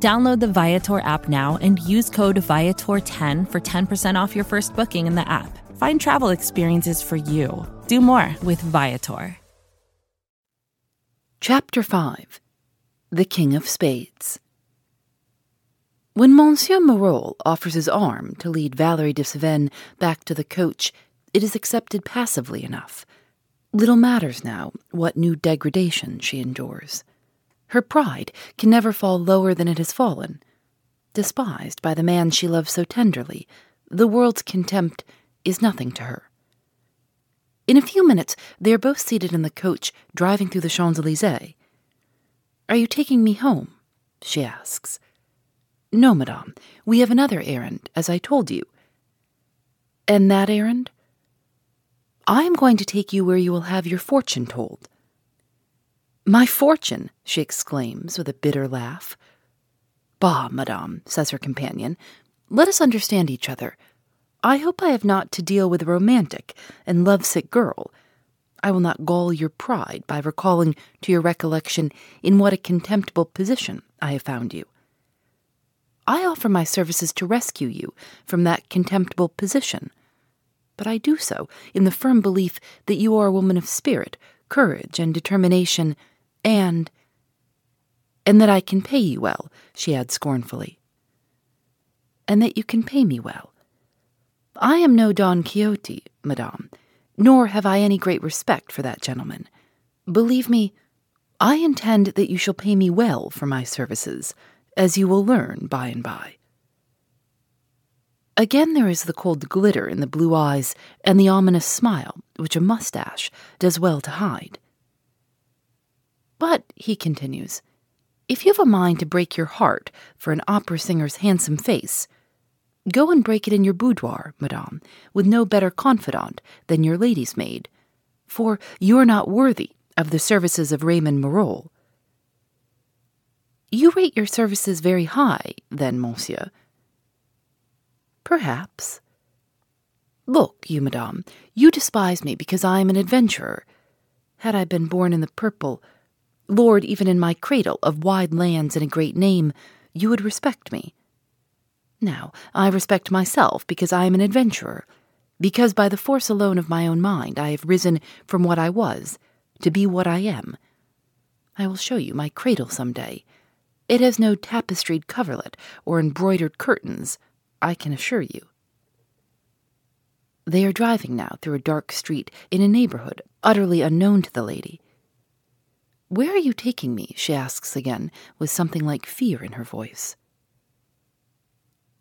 Download the Viator app now and use code Viator10 for 10% off your first booking in the app. Find travel experiences for you. Do more with Viator. Chapter 5 The King of Spades. When Monsieur Marolles offers his arm to lead Valerie de Cevennes back to the coach, it is accepted passively enough. Little matters now what new degradation she endures. Her pride can never fall lower than it has fallen. Despised by the man she loves so tenderly, the world's contempt is nothing to her. In a few minutes, they are both seated in the coach driving through the Champs Elysees. Are you taking me home? she asks. No, madame. We have another errand, as I told you. And that errand? I am going to take you where you will have your fortune told. My fortune, she exclaims with a bitter laugh. Bah, madame, says her companion, let us understand each other. I hope I have not to deal with a romantic and lovesick girl. I will not gall your pride by recalling to your recollection in what a contemptible position I have found you. I offer my services to rescue you from that contemptible position, but I do so in the firm belief that you are a woman of spirit, courage, and determination and. And that I can pay you well, she adds scornfully. And that you can pay me well. I am no Don Quixote, madame, nor have I any great respect for that gentleman. Believe me, I intend that you shall pay me well for my services, as you will learn by and by. Again, there is the cold glitter in the blue eyes and the ominous smile which a mustache does well to hide. But, he continues, if you have a mind to break your heart for an opera singer's handsome face, go and break it in your boudoir, madame, with no better confidant than your lady's maid, for you are not worthy of the services of Raymond Marolles. You rate your services very high, then, monsieur. Perhaps. Look, you, madame, you despise me because I am an adventurer. Had I been born in the purple, lord even in my cradle of wide lands and a great name, you would respect me. Now, I respect myself because I am an adventurer, because by the force alone of my own mind I have risen from what I was to be what I am. I will show you my cradle some day. It has no tapestried coverlet or embroidered curtains, I can assure you. They are driving now through a dark street in a neighborhood utterly unknown to the lady. Where are you taking me? she asks again, with something like fear in her voice.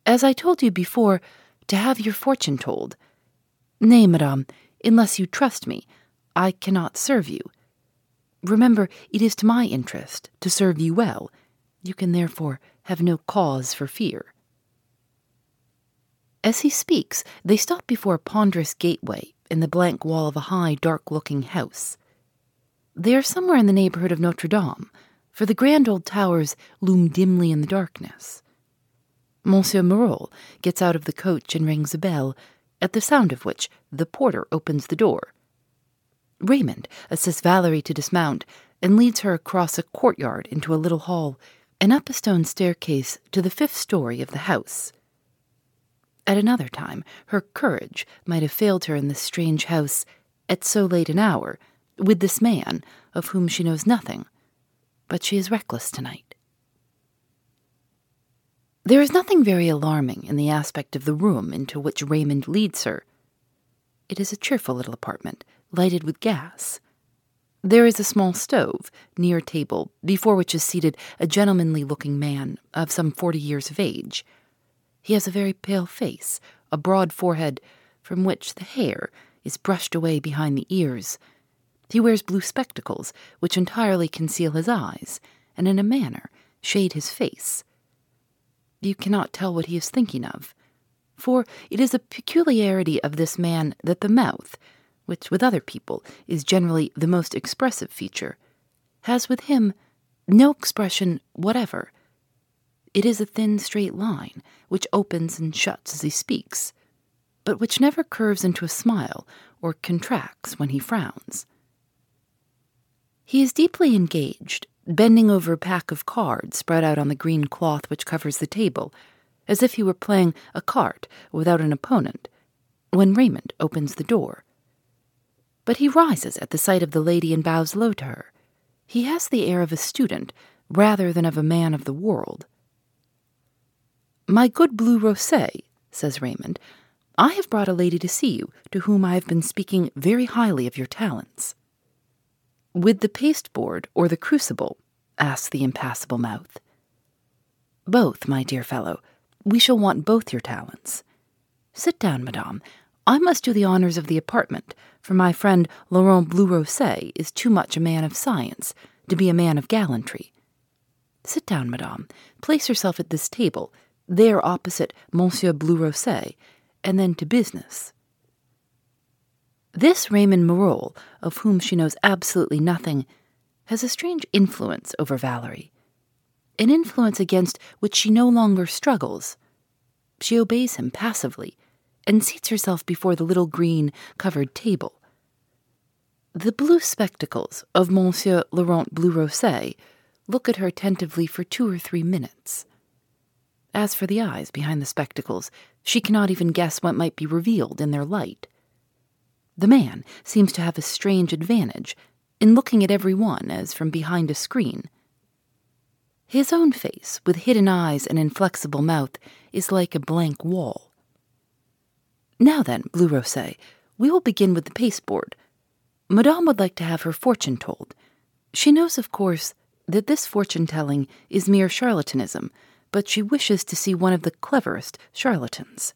As I told you before, to have your fortune told. Nay, madame, unless you trust me, I cannot serve you. Remember, it is to my interest to serve you well. You can therefore have no cause for fear. As he speaks, they stop before a ponderous gateway in the blank wall of a high, dark looking house. They are somewhere in the neighborhood of Notre Dame, for the grand old towers loom dimly in the darkness. Monsieur Marolles gets out of the coach and rings a bell, at the sound of which the porter opens the door. Raymond assists Valerie to dismount and leads her across a courtyard into a little hall and up a stone staircase to the fifth story of the house. At another time, her courage might have failed her in this strange house at so late an hour with this man of whom she knows nothing, but she is reckless tonight. There is nothing very alarming in the aspect of the room into which Raymond leads her. It is a cheerful little apartment, lighted with gas. There is a small stove near a table, before which is seated a gentlemanly looking man of some forty years of age. He has a very pale face, a broad forehead, from which the hair is brushed away behind the ears he wears blue spectacles, which entirely conceal his eyes, and in a manner shade his face. You cannot tell what he is thinking of. For it is a peculiarity of this man that the mouth, which with other people is generally the most expressive feature, has with him no expression whatever. It is a thin straight line, which opens and shuts as he speaks, but which never curves into a smile or contracts when he frowns. He is deeply engaged, bending over a pack of cards spread out on the green cloth which covers the table, as if he were playing écarté without an opponent, when Raymond opens the door. But he rises at the sight of the lady and bows low to her. He has the air of a student rather than of a man of the world. My good Blurosset, says Raymond, I have brought a lady to see you to whom I have been speaking very highly of your talents. With the pasteboard or the crucible? asked the impassible mouth. Both, my dear fellow. We shall want both your talents. Sit down, madame. I must do the honors of the apartment, for my friend Laurent Blue is too much a man of science to be a man of gallantry. Sit down, madame. Place yourself at this table, there opposite Monsieur Blue and then to business. This Raymond Marolles, of whom she knows absolutely nothing, has a strange influence over Valerie an influence against which she no longer struggles. She obeys him passively and seats herself before the little green covered table. The blue spectacles of Monsieur Laurent Blue look at her attentively for two or three minutes. As for the eyes behind the spectacles, she cannot even guess what might be revealed in their light. The man seems to have a strange advantage in looking at every one as from behind a screen his own face, with hidden eyes and inflexible mouth, is like a blank wall. Now then, Blurosset, we will begin with the pasteboard. Madame would like to have her fortune told. She knows, of course, that this fortune telling is mere charlatanism, but she wishes to see one of the cleverest charlatans.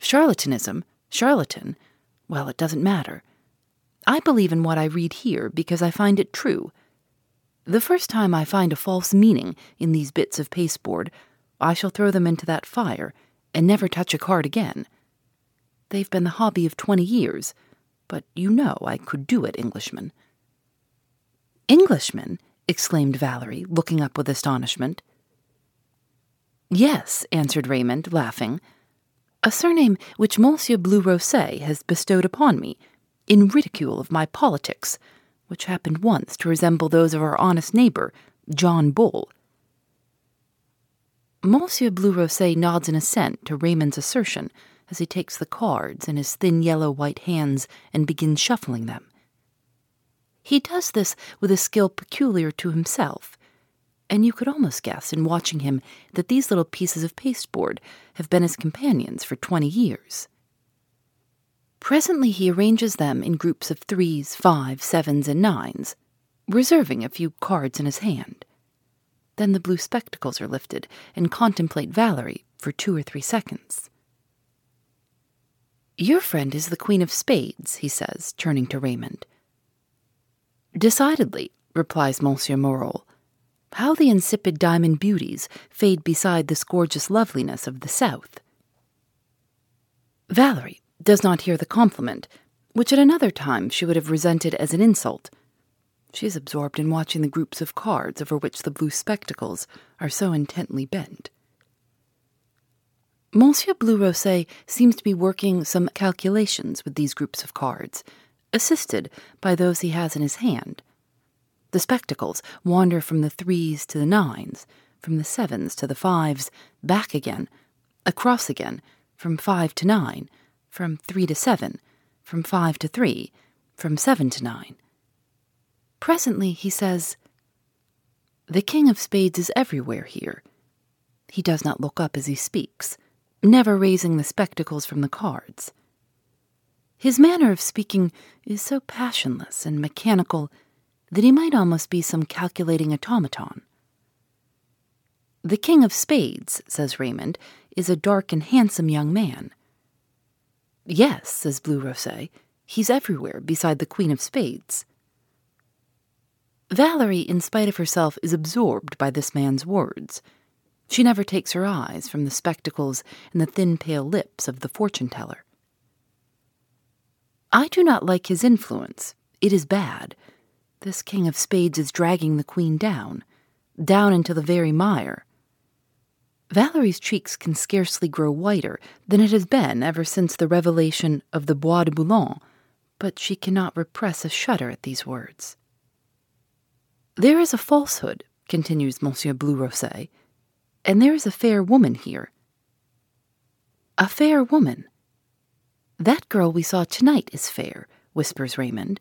Charlatanism? Charlatan? Well, it doesn't matter. I believe in what I read here because I find it true the first time I find a false meaning in these bits of pasteboard, I shall throw them into that fire and never touch a card again. They've been the hobby of twenty years, but you know I could do it, Englishman. Englishman? exclaimed Valerie, looking up with astonishment. Yes, answered Raymond, laughing. A surname which Monsieur Blurosset has bestowed upon me, in ridicule of my politics which happened once to resemble those of our honest neighbor, John Bull. Monsieur Blurosset nods in assent to Raymond's assertion as he takes the cards in his thin yellow white hands and begins shuffling them. He does this with a skill peculiar to himself, and you could almost guess in watching him that these little pieces of pasteboard have been his companions for twenty years. Presently he arranges them in groups of threes, fives, sevens, and nines, reserving a few cards in his hand. Then the blue spectacles are lifted and contemplate Valerie for two or three seconds. Your friend is the Queen of Spades, he says, turning to Raymond. Decidedly, replies Monsieur Marolles. How the insipid diamond beauties fade beside this gorgeous loveliness of the South. Valerie, does not hear the compliment, which at another time she would have resented as an insult. She is absorbed in watching the groups of cards over which the blue spectacles are so intently bent. Monsieur Blurosset seems to be working some calculations with these groups of cards, assisted by those he has in his hand. The spectacles wander from the threes to the nines, from the sevens to the fives, back again, across again, from five to nine, from three to seven, from five to three, from seven to nine. Presently he says, The King of Spades is everywhere here. He does not look up as he speaks, never raising the spectacles from the cards. His manner of speaking is so passionless and mechanical that he might almost be some calculating automaton. The King of Spades, says Raymond, is a dark and handsome young man. Yes, says Blurosset. He's everywhere beside the Queen of Spades. Valerie, in spite of herself, is absorbed by this man's words. She never takes her eyes from the spectacles and the thin, pale lips of the fortune teller. I do not like his influence. It is bad. This King of Spades is dragging the Queen down, down into the very mire. Valerie's cheeks can scarcely grow whiter than it has been ever since the revelation of the Bois de Boulogne, but she cannot repress a shudder at these words. There is a falsehood, continues Monsieur Blurosset, and there is a fair woman here. A fair woman? That girl we saw tonight is fair, whispers Raymond.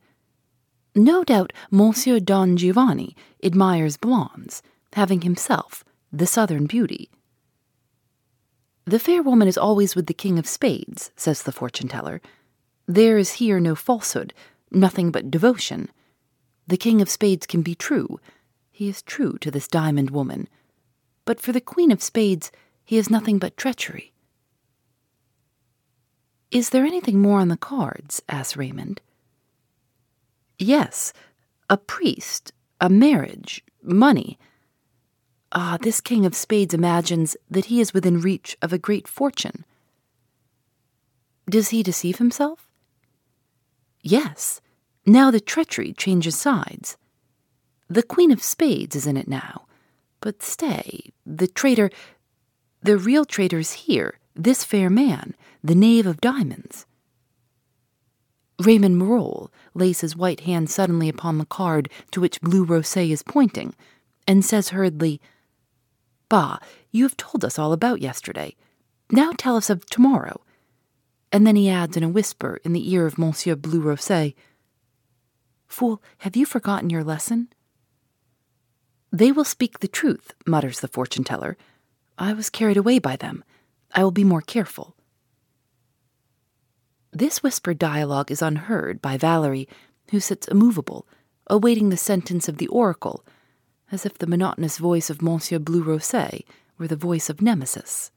No doubt Monsieur Don Giovanni admires blondes, having himself the southern beauty. The fair woman is always with the king of spades, says the fortune teller. There is here no falsehood, nothing but devotion. The king of spades can be true. He is true to this diamond woman. But for the queen of spades, he is nothing but treachery. Is there anything more on the cards? asked Raymond. Yes, a priest, a marriage, money. Ah, this king of spades imagines that he is within reach of a great fortune. Does he deceive himself? Yes. Now the treachery changes sides. The queen of spades is in it now. But stay, the traitor, the real traitor is here, this fair man, the knave of diamonds. Raymond Marolles lays his white hand suddenly upon the card to which Blurosset is pointing, and says hurriedly, Bah, you have told us all about yesterday. Now tell us of tomorrow. And then he adds in a whisper in the ear of Monsieur Blurosset, Fool, have you forgotten your lesson? They will speak the truth, mutters the fortune teller. I was carried away by them. I will be more careful. This whispered dialogue is unheard by Valerie, who sits immovable, awaiting the sentence of the oracle, as if the monotonous voice of Monsieur Blurosset were the voice of Nemesis.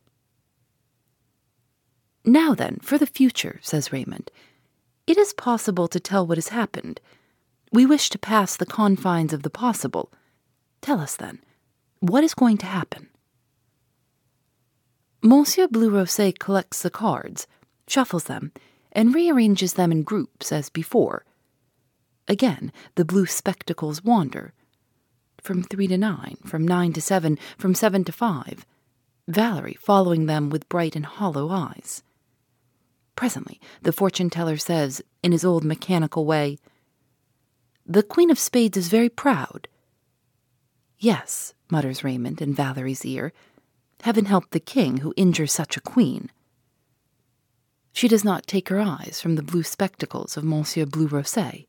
Now then, for the future, says Raymond. It is possible to tell what has happened. We wish to pass the confines of the possible. Tell us then, what is going to happen? Monsieur Blurosset collects the cards, shuffles them, and rearranges them in groups as before. Again, the blue spectacles wander. From three to nine, from nine to seven, from seven to five, Valerie following them with bright and hollow eyes. Presently, the fortune teller says, in his old mechanical way, The Queen of Spades is very proud. Yes, mutters Raymond in Valerie's ear. Heaven help the king who injures such a queen. She does not take her eyes from the blue spectacles of Monsieur Blurosset,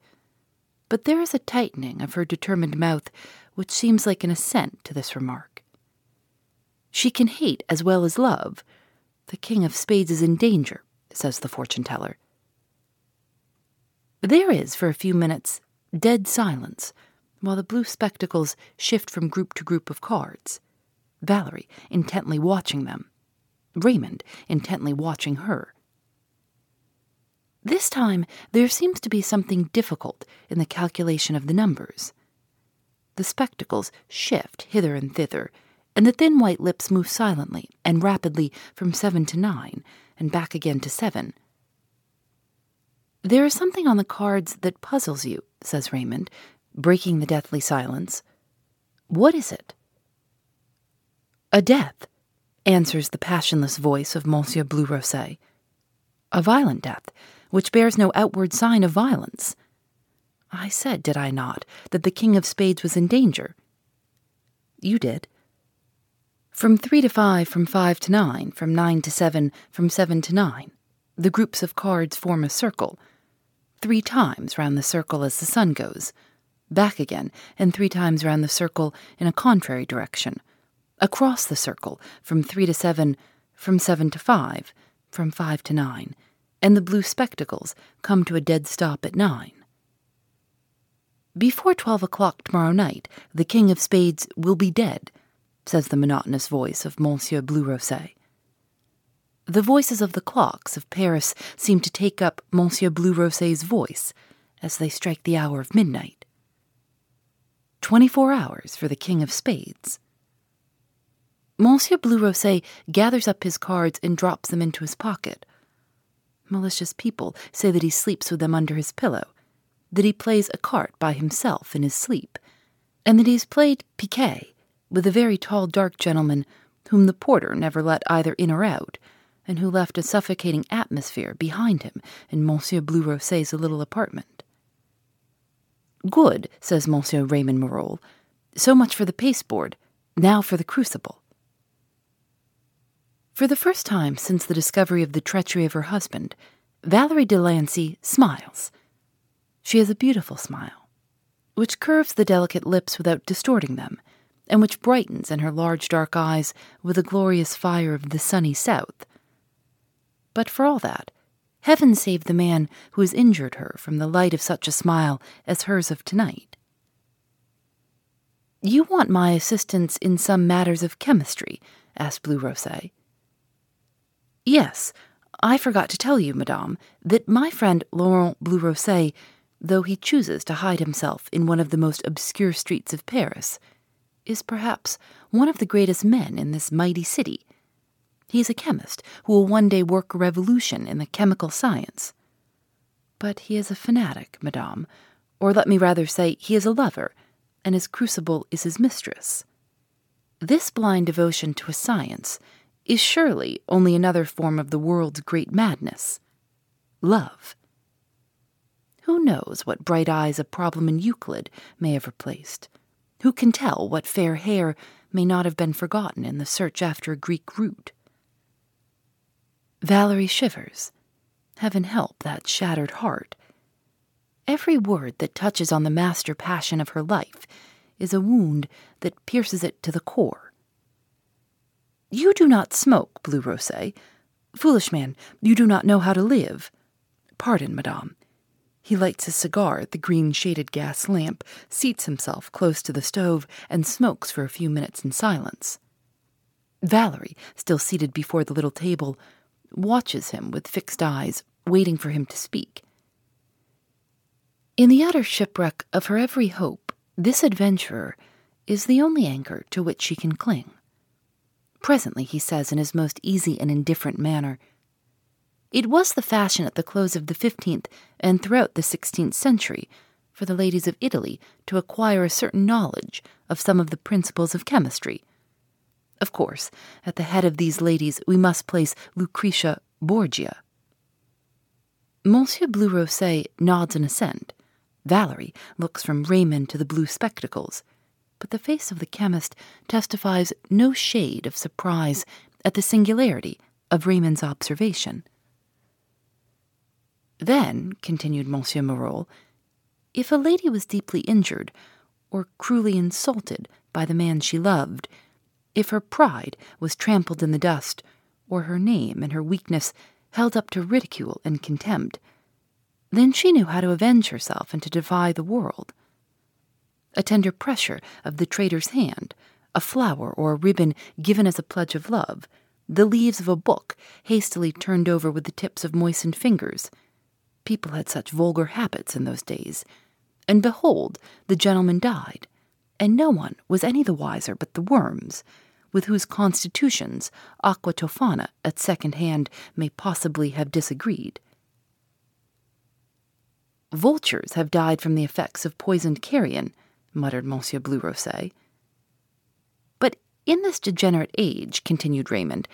but there is a tightening of her determined mouth which seems like an assent to this remark. She can hate as well as love. The king of spades is in danger, says the fortune teller. There is, for a few minutes, dead silence, while the blue spectacles shift from group to group of cards. Valerie intently watching them, Raymond intently watching her. This time, there seems to be something difficult in the calculation of the numbers. The spectacles shift hither and thither, and the thin white lips move silently and rapidly from seven to nine, and back again to seven. There is something on the cards that puzzles you, says Raymond, breaking the deathly silence. What is it? A death, answers the passionless voice of Monsieur Blurosset. A violent death, which bears no outward sign of violence. I said, did I not, that the King of Spades was in danger? You did. From three to five, from five to nine, from nine to seven, from seven to nine, the groups of cards form a circle. Three times round the circle as the sun goes, back again, and three times round the circle in a contrary direction. Across the circle, from three to seven, from seven to five, from five to nine and the blue spectacles come to a dead stop at nine. Before twelve o'clock tomorrow night, the King of Spades will be dead, says the monotonous voice of Monsieur Blurosset. The voices of the clocks of Paris seem to take up Monsieur Blurosset's voice as they strike the hour of midnight. Twenty four hours for the King of Spades. Monsieur Blurosset gathers up his cards and drops them into his pocket. Malicious people say that he sleeps with them under his pillow, that he plays écarté by himself in his sleep, and that he has played piquet with a very tall dark gentleman whom the porter never let either in or out, and who left a suffocating atmosphere behind him in Monsieur Blurosset's little apartment. Good, says Monsieur Raymond Marolles. So much for the pasteboard. Now for the crucible. For the first time since the discovery of the treachery of her husband, Valerie Delancey smiles. She has a beautiful smile, which curves the delicate lips without distorting them, and which brightens in her large dark eyes with the glorious fire of the sunny south. But for all that, heaven save the man who has injured her from the light of such a smile as hers of tonight. You want my assistance in some matters of chemistry? asked Blurosset. Yes, I forgot to tell you, madame, that my friend Laurent Blurosset, though he chooses to hide himself in one of the most obscure streets of Paris, is perhaps one of the greatest men in this mighty city. He is a chemist who will one day work a revolution in the chemical science. But he is a fanatic, madame, or let me rather say he is a lover, and his crucible is his mistress. This blind devotion to a science is surely only another form of the world's great madness love. Who knows what bright eyes a problem in Euclid may have replaced? Who can tell what fair hair may not have been forgotten in the search after a Greek root? Valerie shivers. Heaven help that shattered heart. Every word that touches on the master passion of her life is a wound that pierces it to the core. You do not smoke, Blurosset. Foolish man, you do not know how to live. Pardon, madame. He lights his cigar at the green shaded gas lamp, seats himself close to the stove, and smokes for a few minutes in silence. Valerie, still seated before the little table, watches him with fixed eyes, waiting for him to speak. In the utter shipwreck of her every hope, this adventurer is the only anchor to which she can cling. Presently he says in his most easy and indifferent manner, It was the fashion at the close of the fifteenth and throughout the sixteenth century for the ladies of Italy to acquire a certain knowledge of some of the principles of chemistry. Of course, at the head of these ladies we must place Lucretia Borgia. Monsieur Blurosset nods in assent. Valerie looks from Raymond to the blue spectacles but the face of the chemist testifies no shade of surprise at the singularity of Raymond's observation. Then, continued Monsieur Marolles, if a lady was deeply injured or cruelly insulted by the man she loved, if her pride was trampled in the dust, or her name and her weakness held up to ridicule and contempt, then she knew how to avenge herself and to defy the world a tender pressure of the trader's hand, a flower or a ribbon given as a pledge of love, the leaves of a book hastily turned over with the tips of moistened fingers. People had such vulgar habits in those days. And behold, the gentleman died, and no one was any the wiser but the worms, with whose constitutions Aqua Tofana at second hand may possibly have disagreed. Vultures have died from the effects of poisoned carrion, muttered Monsieur Blurosset. But in this degenerate age, continued Raymond,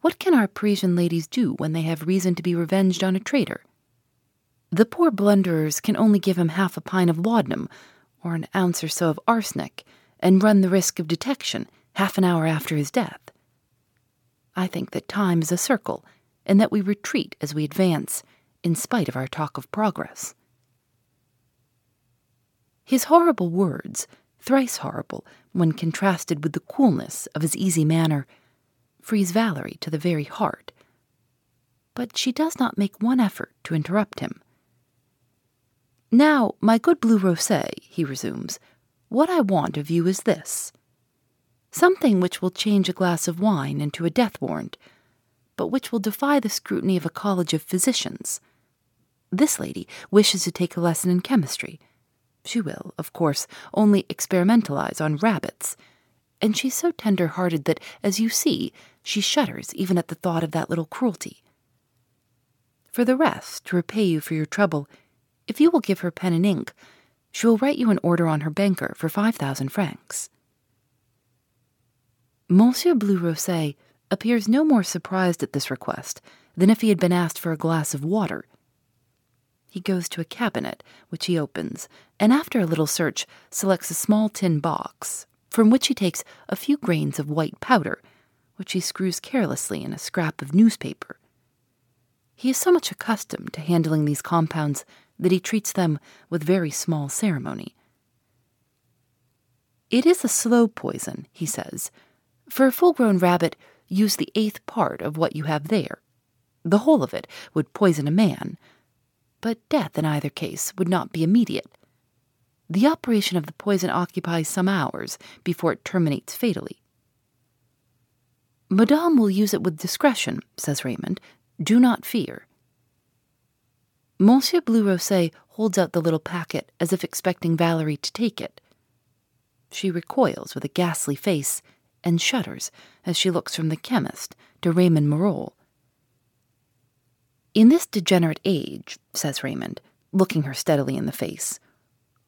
what can our Parisian ladies do when they have reason to be revenged on a traitor? The poor blunderers can only give him half a pint of laudanum, or an ounce or so of arsenic, and run the risk of detection half an hour after his death. I think that time is a circle, and that we retreat as we advance, in spite of our talk of progress. His horrible words, thrice horrible when contrasted with the coolness of his easy manner, freeze Valerie to the very heart. But she does not make one effort to interrupt him. Now, my good Blurosset, he resumes, what I want of you is this something which will change a glass of wine into a death warrant, but which will defy the scrutiny of a college of physicians. This lady wishes to take a lesson in chemistry she will, of course, only experimentalize on rabbits, and she's so tender hearted that, as you see, she shudders even at the thought of that little cruelty. For the rest, to repay you for your trouble, if you will give her pen and ink, she will write you an order on her banker for five thousand francs. Monsieur Blurosset appears no more surprised at this request than if he had been asked for a glass of water. He goes to a cabinet, which he opens, and after a little search, selects a small tin box, from which he takes a few grains of white powder, which he screws carelessly in a scrap of newspaper. He is so much accustomed to handling these compounds that he treats them with very small ceremony. It is a slow poison, he says. For a full grown rabbit, use the eighth part of what you have there. The whole of it would poison a man, but death in either case would not be immediate. The operation of the poison occupies some hours before it terminates fatally. Madame will use it with discretion, says Raymond. Do not fear. Monsieur Blurosset holds out the little packet as if expecting Valerie to take it. She recoils with a ghastly face and shudders as she looks from the chemist to Raymond Marolles. In this degenerate age, says Raymond, looking her steadily in the face,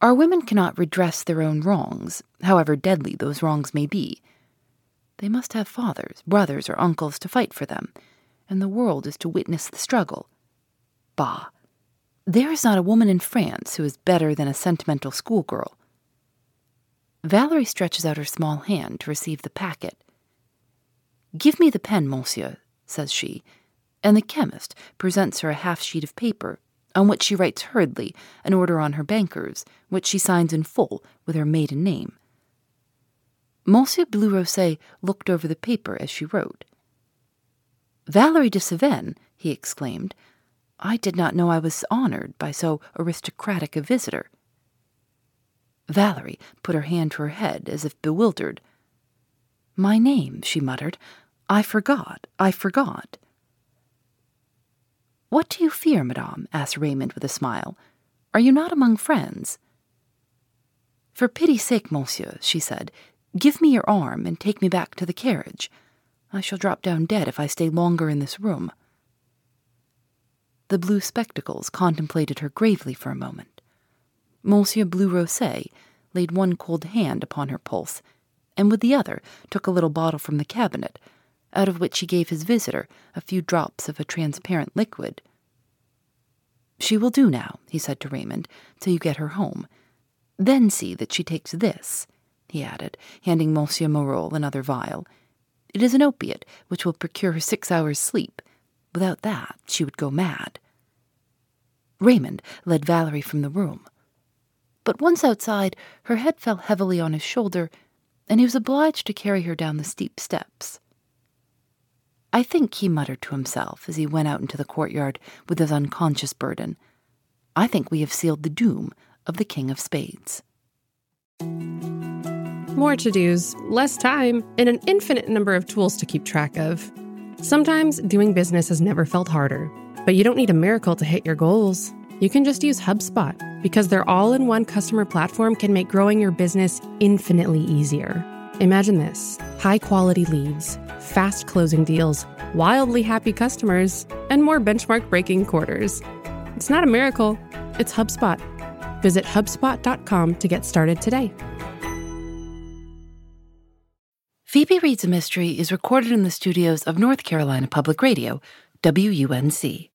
our women cannot redress their own wrongs, however deadly those wrongs may be. They must have fathers, brothers, or uncles to fight for them, and the world is to witness the struggle. Bah! There is not a woman in France who is better than a sentimental schoolgirl. Valerie stretches out her small hand to receive the packet. Give me the pen, monsieur, says she, and the chemist presents her a half sheet of paper, on which she writes hurriedly an order on her bankers, which she signs in full with her maiden name. Monsieur Blue looked over the paper as she wrote. Valerie de Cevennes, he exclaimed. I did not know I was honored by so aristocratic a visitor. Valerie put her hand to her head as if bewildered. My name, she muttered. I forgot, I forgot. What do you fear, madame? asked Raymond with a smile. Are you not among friends? For pity's sake, monsieur, she said, give me your arm and take me back to the carriage. I shall drop down dead if I stay longer in this room. The blue spectacles contemplated her gravely for a moment. Monsieur Blurosset laid one cold hand upon her pulse, and with the other took a little bottle from the cabinet out of which he gave his visitor a few drops of a transparent liquid. She will do now, he said to Raymond, till you get her home. Then see that she takes this, he added, handing Monsieur Marolles another vial. It is an opiate which will procure her six hours' sleep. Without that, she would go mad. Raymond led Valerie from the room. But once outside, her head fell heavily on his shoulder, and he was obliged to carry her down the steep steps. I think he muttered to himself as he went out into the courtyard with his unconscious burden. I think we have sealed the doom of the King of Spades. More to dos, less time, and an infinite number of tools to keep track of. Sometimes doing business has never felt harder, but you don't need a miracle to hit your goals. You can just use HubSpot because their all in one customer platform can make growing your business infinitely easier. Imagine this high quality leads, fast closing deals, wildly happy customers, and more benchmark breaking quarters. It's not a miracle, it's HubSpot. Visit HubSpot.com to get started today. Phoebe Reads a Mystery is recorded in the studios of North Carolina Public Radio, WUNC.